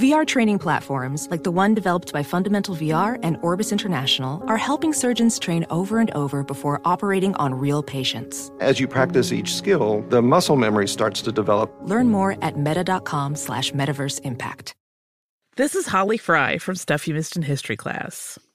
VR training platforms, like the one developed by Fundamental VR and Orbis International, are helping surgeons train over and over before operating on real patients. As you practice each skill, the muscle memory starts to develop. Learn more at meta.com slash metaverse impact. This is Holly Fry from Stuff You Missed in History class.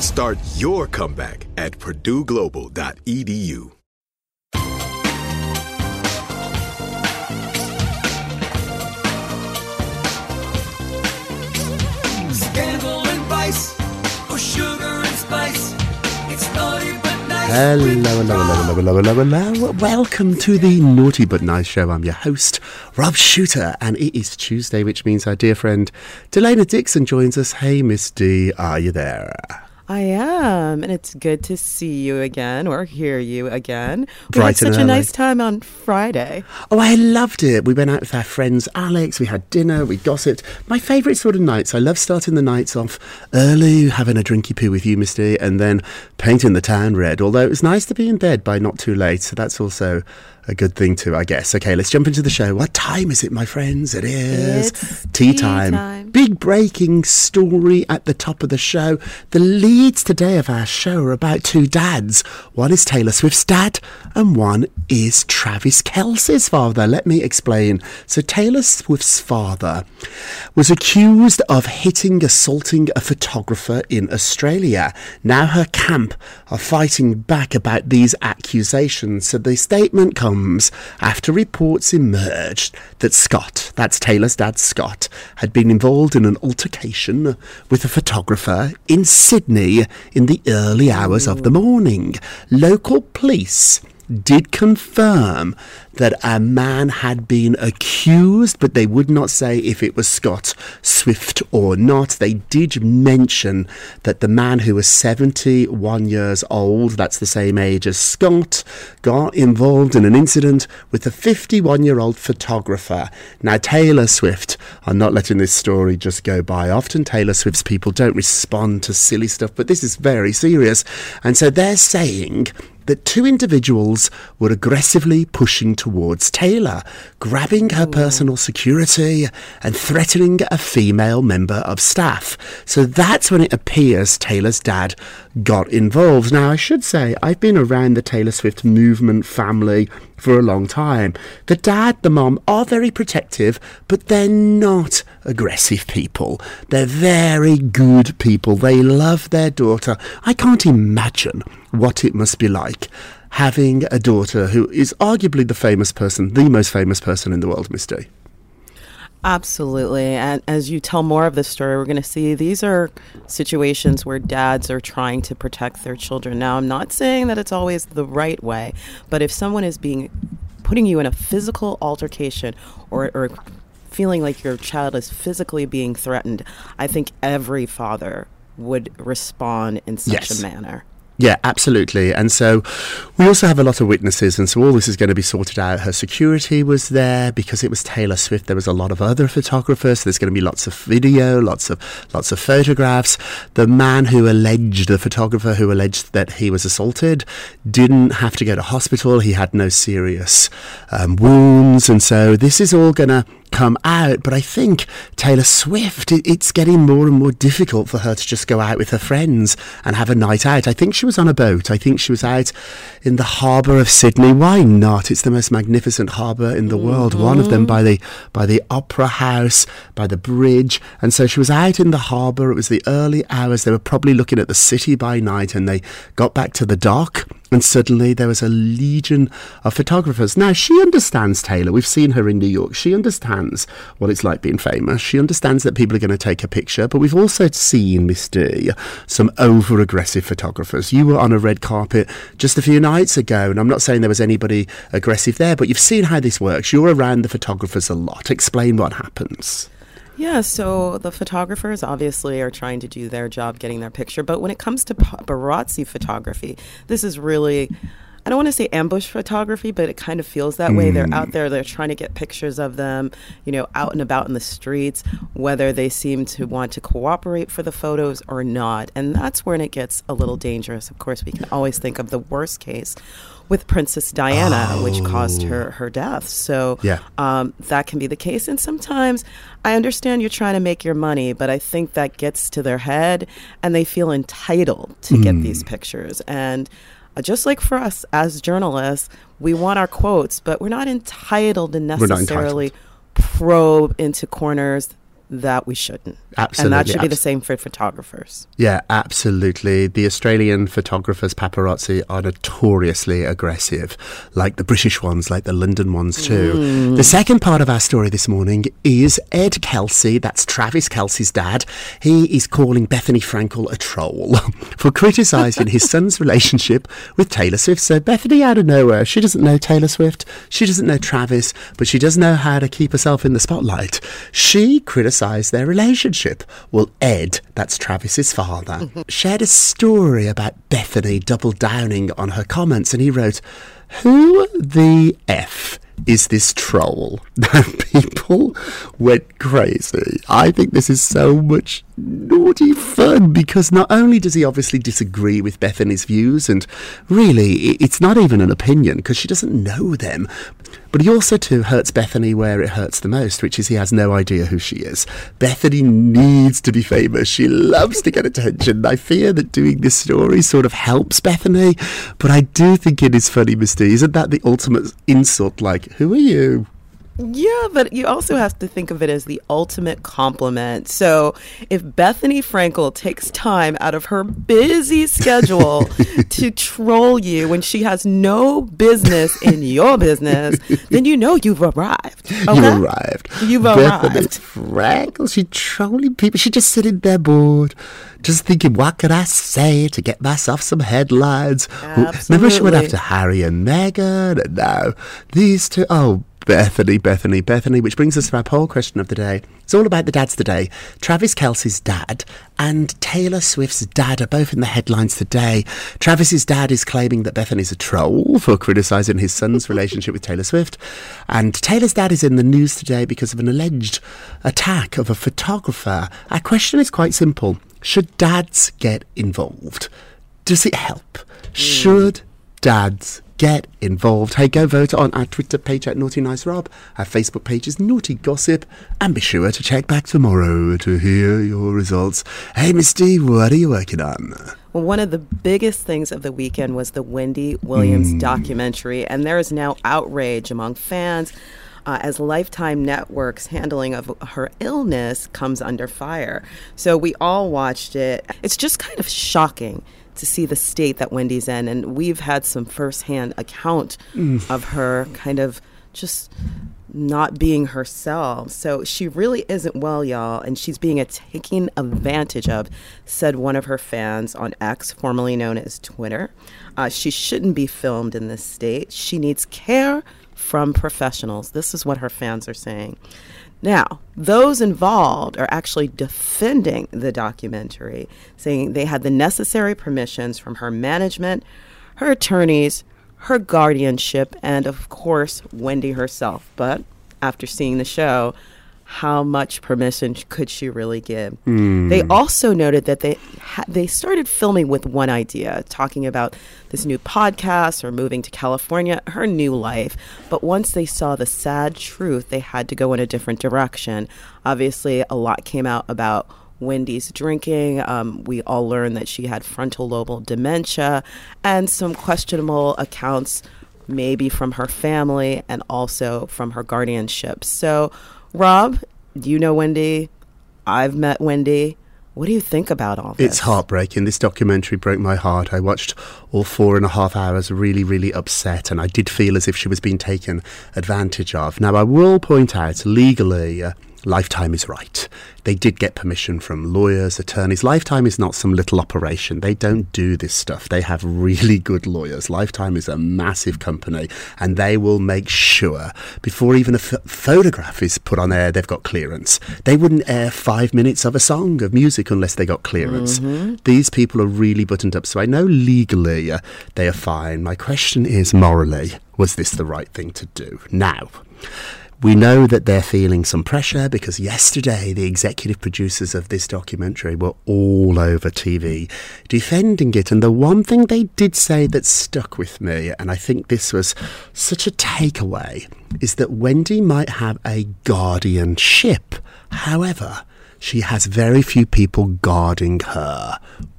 Start your comeback at purdueglobal.edu. Scandal and vice, or sugar and spice. It's naughty but nice. Hello, hello, hello, hello, hello, hello, hello. Welcome to the Naughty But Nice Show. I'm your host, Rob Shooter, and it is Tuesday, which means our dear friend Delaina Dixon joins us. Hey, Miss D, are you there? I am, and it's good to see you again or hear you again. We Bright had such a nice time on Friday. Oh, I loved it. We went out with our friends Alex, we had dinner, we gossiped. My favourite sort of nights. I love starting the nights off early, having a drinky poo with you, Misty, and then painting the town red. Although it was nice to be in bed by not too late, so that's also a good thing too, I guess. Okay, let's jump into the show. What time is it, my friends? It is It's tea time. time. Big breaking story at the top of the show. The leads today of our show are about two dads. One is Taylor Swift's dad, and one is Travis Kelce's father. Let me explain. So, Taylor Swift's father was accused of hitting, assaulting a photographer in Australia. Now, her camp are fighting back about these accusations. So, the statement comes after reports emerged that Scott, that's Taylor's dad Scott, had been involved in an altercation with a photographer in Sydney in the early hours of the morning. Local police did confirm that a man had been accused, but they would not say if it was Scott Swift or not. They did mention that the man who was 71 years old, that's the same age as Scott, got involved in an incident with a 51 year old photographer. Now, Taylor Swift, I'm not letting this story just go by. Often, Taylor Swift's people don't respond to silly stuff, but this is very serious. And so they're saying that two individuals were aggressively pushing towards Taylor, grabbing her personal security and threatening a female member of staff. So that's when it appears Taylor's dad got involved. Now, I should say, I've been around the Taylor Swift movement family for a long time. The dad, the mom are very protective, but they're not aggressive people. They're very good people. They love their daughter. I can't imagine what it must be like having a daughter who is arguably the famous person, the most famous person in the world, Miss D. Absolutely. And as you tell more of the story, we're going to see these are situations where dads are trying to protect their children. Now, I'm not saying that it's always the right way, but if someone is being putting you in a physical altercation or, or feeling like your child is physically being threatened, I think every father would respond in such Yes. a manner. Yeah, absolutely. And so we also have a lot of witnesses, and so all this is going to be sorted out. Her security was there because it was Taylor Swift. There was a lot of other photographers. There's going to be lots of video, lots of lots of photographs. The man who alleged, the photographer who alleged that he was assaulted, didn't have to go to hospital. He had no serious um, wounds, and so this is all going to come out. But I think Taylor Swift, it, it's getting more and more difficult for her to just go out with her friends and have a night out. I think she was on a boat. I think she was out in the harbour of Sydney. Why not? It's the most magnificent harbour in the world. One of them mm-hmm. by the by the Opera House, by the bridge. And so she was out in the harbour. It was the early hours. They were probably looking at the city by night and they got back to the dock and suddenly there was a legion of photographers. Now, she understands Taylor. We've seen her in New York. She understands what it's like being famous. She understands that people are going to take a picture. But we've also seen, Miss D, some over aggressive photographers. You were on a red carpet just a few nights ago, and I'm not saying there was anybody aggressive there, but you've seen how this works. You're around the photographers a lot. Explain what happens. Yeah, so the photographers obviously are trying to do their job getting their picture, but when it comes to paparazzi photography, this is really I don't want to say ambush photography, but it kind of feels that way. They're out mm. there, they're trying to get pictures of them, you know, out and about in the streets, whether they seem to want to cooperate for the photos or not. And that's when it gets a little dangerous. Of course, we can always think of the worst case with Princess Diana, which caused her her death. So Yeah. um, that can be the case. And sometimes I understand you're trying to make your money, but I think that gets to their head and they feel entitled to get these pictures. And uh, just like for us as journalists, we want our quotes, but we're not entitled to not entitled. necessarily probe into corners that we shouldn't. And that should be the same for photographers. Yeah, absolutely. The Australian photographers, paparazzi, are notoriously aggressive, like the British ones, like the London ones too. Mm. The second part of our story this morning is Ed Kelce, that's Travis Kelce's dad. He is calling Bethenny Frankel a troll for criticising his son's relationship with Taylor Swift. So Bethenny, out of nowhere, she doesn't know Taylor Swift, she doesn't know Travis, but she does know how to keep herself in the spotlight. She criticised their relationship. Well, Ed, that's Travis's father, shared a story about Bethenny double downing on her comments, and he wrote, Who the F is this troll? People went crazy. I think this is so much naughty fun because not only does he obviously disagree with Bethenny's views, and really, it's not even an opinion because she doesn't know them, but he also too hurts Bethenny where it hurts the most, which is he has no idea who she is. Bethenny needs to be famous. She loves to get attention. I fear that doing this story sort of helps Bethenny, but I do think it is funny, Misty. Isn't that the ultimate insult? Like, who are you? Yeah, but you also have to think of it as the ultimate compliment. So if Bethenny Frankel takes time out of her busy schedule to troll you when she has no business in your business, then you know you've arrived. You okay? arrived. You've arrived. Bethenny. Frankel, she trolling people. She just sitting there bored, just thinking, what could I say to get myself some headlines? Absolutely. Remember she went after Harry and Meghan, and now these two. Oh, Bethenny, Bethenny, Bethenny. Which brings us to our poll question of the day. It's all about the dads today. Travis Kelce's dad and Taylor Swift's dad are both in the headlines today. Travis's dad is claiming that Bethenny's a troll for criticising his son's relationship with Taylor Swift. And Taylor's dad is in the news today because of an alleged attack of a photographer. Our question is quite simple Should dads get involved? Does it help? Hmm. Should dads get involved? Hey, go vote on our Twitter page at Naughty Nice Rob. Our Facebook page is Naughty Gossip. And be sure to check back tomorrow to hear your results. Hey, Misty, what are you working on? Well, one of the biggest things of the weekend was the Wendy Williams documentary, and there is now outrage among fans uh, as Lifetime Network's handling of her illness comes under fire. So we all watched it. It's just kind of shocking to see the state that Wendy's in, and we've had some firsthand account of her kind of just not being herself. So she really isn't well, y'all, and she's being a taken advantage of, said one of her fans on X, formerly known as Twitter. Uh, she shouldn't be filmed in this state. She needs care from professionals. This is what her fans are saying. Now, those involved are actually defending the documentary, saying they had the necessary permissions from her management, her attorneys, her guardianship, and of course, Wendy herself. But after seeing the show, how much permission could she really give? They also noted that they ha- they started filming with one idea, talking about this new podcast or moving to California, her new life. But once they saw the sad truth, they had to go in a different direction. Obviously, a lot came out about Wendy's drinking. Um, we all learned that she had frontal lobal dementia and some questionable accounts, maybe from her family and also from her guardianship. So, Rob, do you know Wendy? I've met Wendy. What do you think about all this? It's heartbreaking. This documentary broke my heart. I watched all four and a half hours, really, really upset, and I did feel as if she was being taken advantage of. Now, I will point out legally, uh, Lifetime is right. They did get permission from lawyers, attorneys. Lifetime is not some little operation. They don't do this stuff. They have really good lawyers. Lifetime is a massive company, and they will make sure before even a photograph is put on air, they've got clearance. They wouldn't air five minutes of a song of music unless they got clearance. These people are really buttoned up. So I know legally uh, they are fine. My question is morally, was this the right thing to do? Now, we know that they're feeling some pressure because yesterday the executive producers of this documentary were all over TV defending it. And the one thing they did say that stuck with me, and I think this was such a takeaway, is that Wendy might have a guardianship. However, she has very few people guarding her.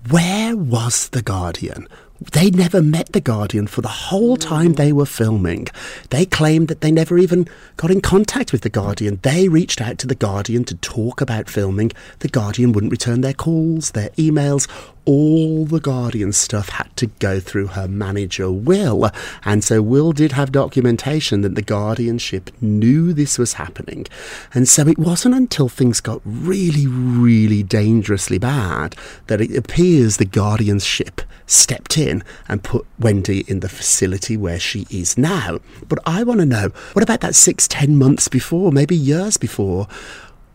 Where was the guardian? They never met the Guardian for the whole time they were filming. They claimed that they never even got in contact with the Guardian. They reached out to the Guardian to talk about filming. The Guardian wouldn't return their calls, their emails. All the Guardian stuff had to go through her manager, Will. And so Will did have documentation that the Guardianship knew this was happening. And so it wasn't until things got really, really dangerously bad that it appears the guardianship stepped in and put Wendy in the facility where she is now. But I want to know what about that six, ten months before, maybe years before?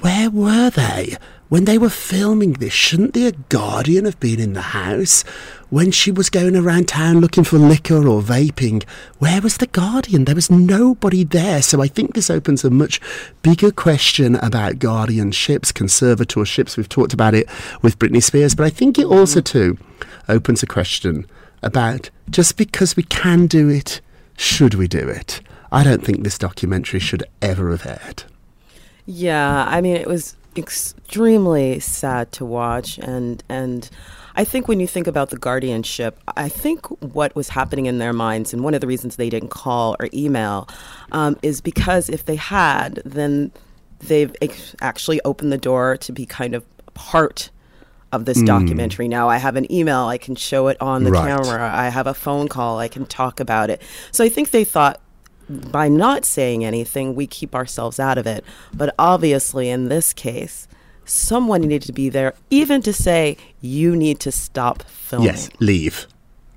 Where were they? When they were filming this, shouldn't the Guardian have been in the house? When she was going around town looking for liquor or vaping, where was the Guardian? There was nobody there. So I think this opens a much bigger question about guardianships, conservatorships. We've talked about it with Britney Spears, but I think it also, mm-hmm. too, opens a question about just because we can do it, should we do it? I don't think this documentary should ever have aired. Yeah, I mean, it was extremely sad to watch, and and I think when you think about the guardianship, I think what was happening in their minds, and one of the reasons they didn't call or email, um, is because if they had, then they've ex- actually opened the door to be kind of part of this documentary. Now I have an email, I can show it on the Right. camera. I have a phone call, I can talk about it. So I think they thought by not saying anything, we keep ourselves out of it. But obviously, in this case, someone needed to be there, even to say, you need to stop filming. Yes, leave.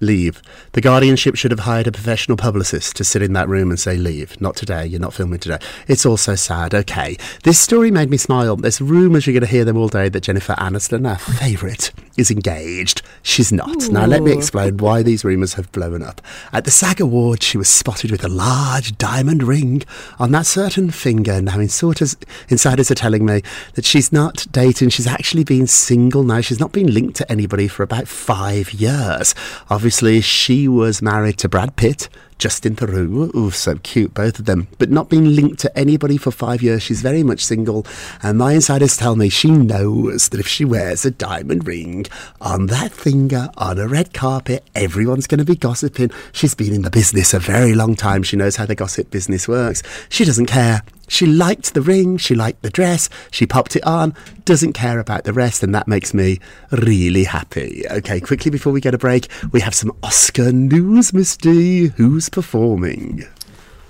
Leave. The Guardianship should have hired a professional publicist to sit in that room and say, Leave. Not today. You're not filming today. It's all so sad. Okay. This story made me smile. There's rumours you're going to hear them all day that Jennifer Aniston, our favourite, is engaged. She's not. Now, let me explain why these rumours have blown up. At the SAG Awards, she was spotted with a large diamond ring on that certain finger. Now, insiders, insiders are telling me that she's not dating. She's actually been single now. She's not been linked to anybody for about five years. Obviously, she was married to Brad Pitt. Justin Theroux, ooh, so cute, both of them, but not being linked to anybody for five years. She's very much single, and my insiders tell me she knows that if she wears a diamond ring on that finger on a red carpet, everyone's going to be gossiping. She's been in the business a very long time. She knows how the gossip business works. She doesn't care. She liked the ring, she liked the dress, she popped it on, doesn't care about the rest, and that makes me really happy. Okay, quickly before we get a break, we have some Oscar news, Miss D. Who's performing?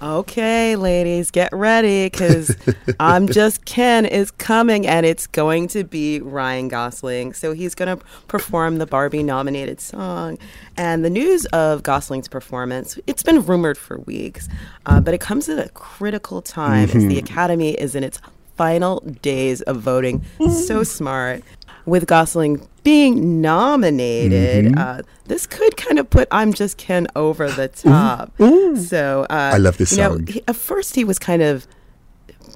Okay, ladies, get ready because I'm Just Ken is coming and it's going to be Ryan Gosling. So he's going to perform the Barbie nominated song. And the news of Gosling's performance, it's been rumored for weeks, uh, but it comes at a critical time as the Academy is in its final days of voting. So smart. With Gosling being nominated, uh, this could kind of put I'm Just Ken over the top. So uh, I love this you know, song. he- at first he was kind of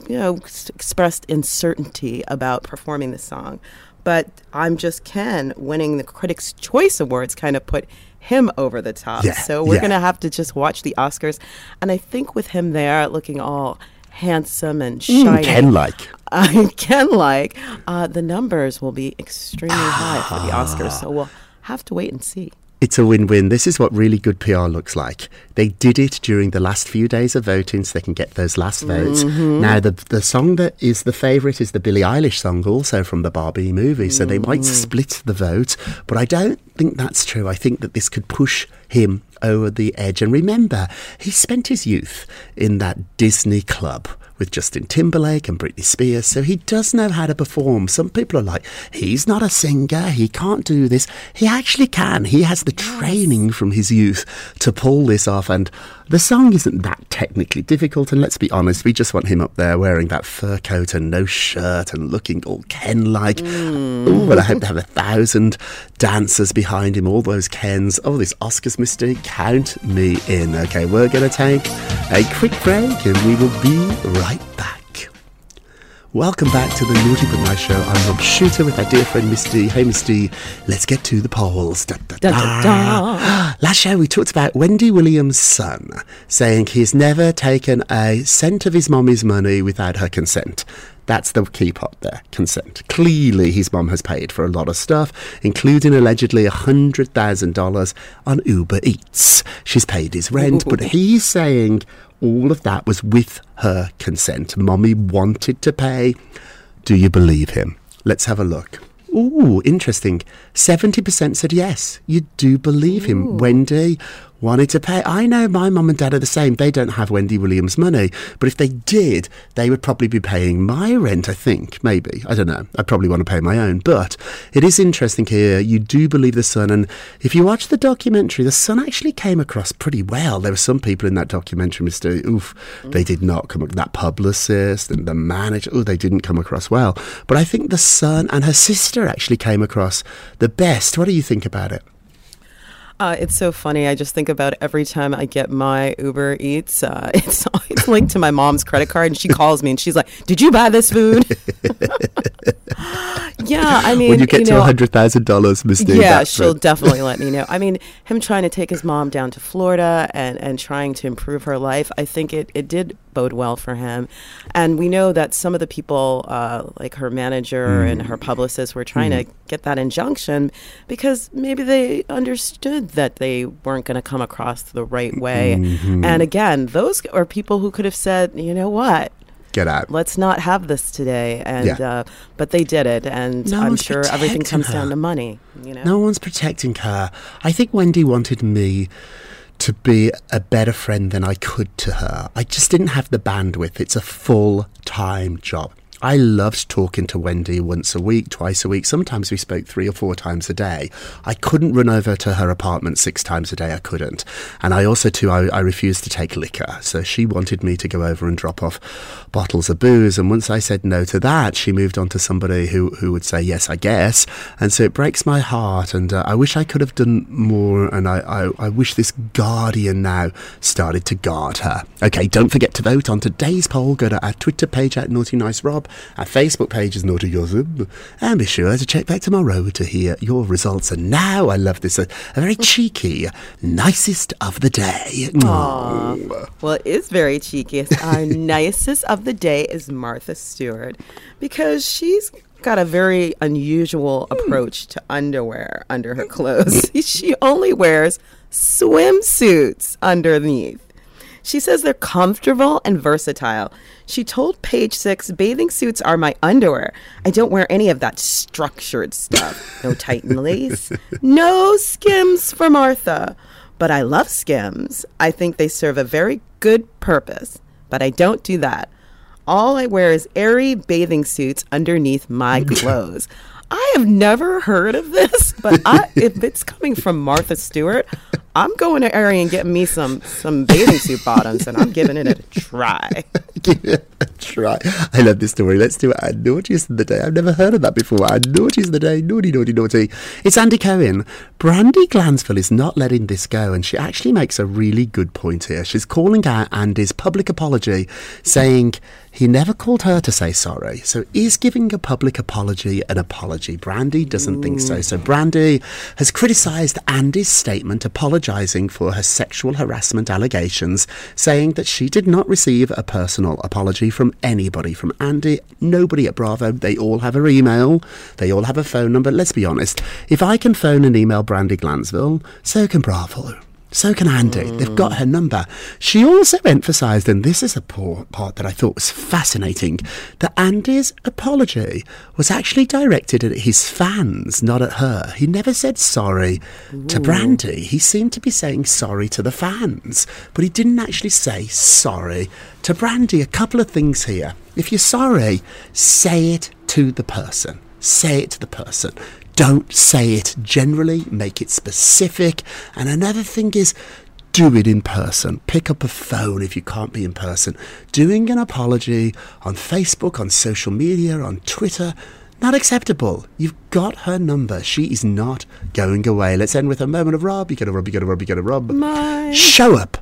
you know, s- expressed uncertainty about performing the song. But I'm Just Ken winning the Critics' Choice Awards kind of put him over the top. Yeah, so we're yeah. going to have to just watch the Oscars. And I think with him there looking all handsome and shiny. Ken like. uh, Ken like, uh, the numbers will be extremely high for the Oscars. So we'll have to wait and see. It's a win-win. This is what really good PR looks like. They did it during the last few days of voting, so they can get those last votes. Now, the the song that is the favourite is the Billie Eilish song, also from the Barbie movie. So they might split the vote, but I don't think that's true. I think that this could push him over the edge. And remember, he spent his youth in that Disney club with Justin Timberlake and Britney Spears, so he does know how to perform. Some people are like, he's not a singer, he can't do this. He actually can. He has the training from his youth to pull this off, and the song isn't that technically difficult. And let's be honest, we just want him up there wearing that fur coat and no shirt and looking all Ken like. Hmm. Oh, well, I hope to have a thousand dancers behind him, all those Kens. Oh, this Oscars mystique, count me in. Okay, we're going to take a quick break and we will be right back. Welcome back to the Naughty But Nice Show. I'm Rob Shooter with our dear friend Misty. Hey Misty, let's get to the polls. Da, da, da. Last show we talked about Wendy Williams' son saying he's never taken a cent of his mommy's money without her consent. That's the key part there, consent. Clearly, his mom has paid for a lot of stuff, including allegedly $100,000 on Uber Eats. She's paid his rent, but he's saying all of that was with her consent. Mommy wanted to pay. Do you believe him? Let's have a look. Ooh, interesting. 70% said yes. You do believe him. Wendy wanted to pay. I know my mum and dad are the same. They don't have Wendy Williams money. But if they did, they would probably be paying my rent, I think. Maybe. I don't know. I probably want to pay my own. But it is interesting here. You do believe the son. And if you watch the documentary, the son actually came across pretty well. There were some people in that documentary, Mr. Oof, they did not come, that publicist and the manager, oh, they didn't come across well. But I think the son and her sister actually came across the best. What do you think about it? Uh, it's so funny. I just think about every time I get my Uber Eats. Uh, it's, it's linked to my mom's credit card, and she calls me and she's like, "Did you buy this food?" yeah, I mean, when you get to know, $100,000, Misty. yeah, that's she'll it. definitely let me know. I mean, him trying to take his mom down to Florida and, and trying to improve her life, I think it, it did bode well for him. And we know that some of the people, uh, like her manager and her publicist, were trying to get that injunction because maybe they understood that they weren't going to come across the right way. And again, those are people who could have said, you know what? Get out. let's not have this today and Yeah. uh, but they did it and No i'm sure everything comes down to money you know No one's protecting her. I think Wendy wanted me to be a better friend than I could to her. I just didn't have the bandwidth. It's a full time job. I loved talking to Wendy once a week, twice a week. Sometimes we spoke three or four times a day. I couldn't run over to her apartment six times a day. I couldn't. And I also, too, I, I refused to take liquor. So she wanted me to go over and drop off bottles of booze. And once I said no to that, she moved on to somebody who, who would say, yes, I guess. And so it breaks my heart. And uh, I wish I could have done more. And I, I, I wish this guardian now started to guard her. Okay, don't forget to vote on today's poll. Go to our Twitter page at Naughty Nice Rob. Our Facebook page is Naughty Gossip. And be sure to check back tomorrow to hear your results. And now I love this, a, a very cheeky, nicest of the day. Mm. well it is very cheeky our nicest of the day is martha stewart because she's got a very unusual hmm. approach to underwear under her clothes she only wears swimsuits underneath She says they're comfortable and versatile. She told Page Six, bathing suits are my underwear. I don't wear any of that structured stuff. No Titan lace, no skims for Martha. But I love skims. I think they serve a very good purpose. But I don't do that. All I wear is Aerie bathing suits underneath my clothes. I have never heard of this, but I, if it's coming from Martha Stewart, I'm going to Aerie and getting me some some bathing suit bottoms, and I'm giving it a try. Give it a try. I love this story. Let's do it. Naughtiest of the day. I've never heard of that before. Naughtiest of the day. Naughty, naughty, naughty. It's Andy Cohen. Brandi Glanville is not letting this go, and she actually makes a really good point here. She's calling out Andy's public apology, saying he never called her to say sorry. So is giving a public apology an apology? Brandi doesn't think so. So mm. Brandi has criticised Andy's statement apologising for her sexual harassment allegations, saying that she did not receive a personal apology from anybody, from Andy, nobody at Bravo. They all have her email, they all have her phone number. Let's be honest. If I can phone and email Brandi Glanville, so can Bravo. So can Andy. They've got her number. She also emphasised, and this is a poor part that I thought was fascinating, that Andy's apology was actually directed at his fans, not at her. He never said sorry to Brandi. He seemed to be saying sorry to the fans, but he didn't actually say sorry to Brandi. A couple of things here. If you're sorry, say it to the person. Say it to the person. Don't say it generally, make it specific. And another thing is, do it in person. Pick up a phone if you can't be in person. Doing an apology on Facebook, on social media, on Twitter, not acceptable. You've got her number. She is not going away. Let's end with a moment of Rob. You gotta Rob, you gotta Rob, you gotta Rob. My- Show up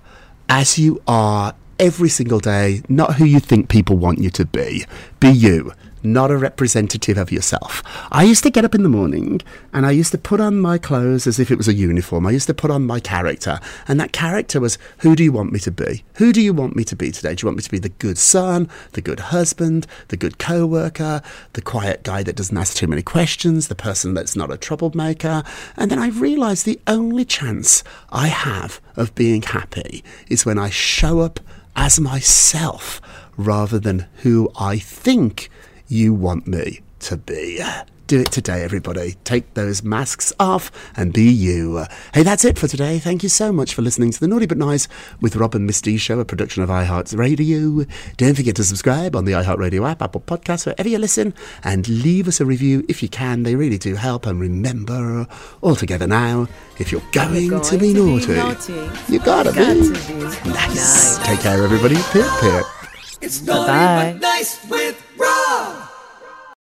as you are every single day, not who you think people want you to be. Be you, not a representative of yourself. I used to get up in the morning and I used to put on my clothes as if it was a uniform. I used to put on my character, and that character was who do you want me to be? Who do you want me to be today? Do you want me to be the good son, the good husband, the good co worker, the quiet guy that doesn't ask too many questions, the person that's not a troublemaker? And then I realised the only chance I have of being happy is when I show up as myself rather than who I think you want me to be. Do it today, everybody. Take those masks off and be you. Hey, that's it for today. Thank you so much for listening to the Naughty But Nice with Rob and Miss D Show, a production of iHeartRadio. Don't forget to subscribe on the iHeartRadio app, Apple Podcasts, wherever you listen, and leave us a review if you can. They really do help. And remember, all together now, if you're going, going to be to be naughty, naughty, you gotta got be. to be Nice. nice. Take care, everybody. Pip, pip. It's naughty but nice with Rob.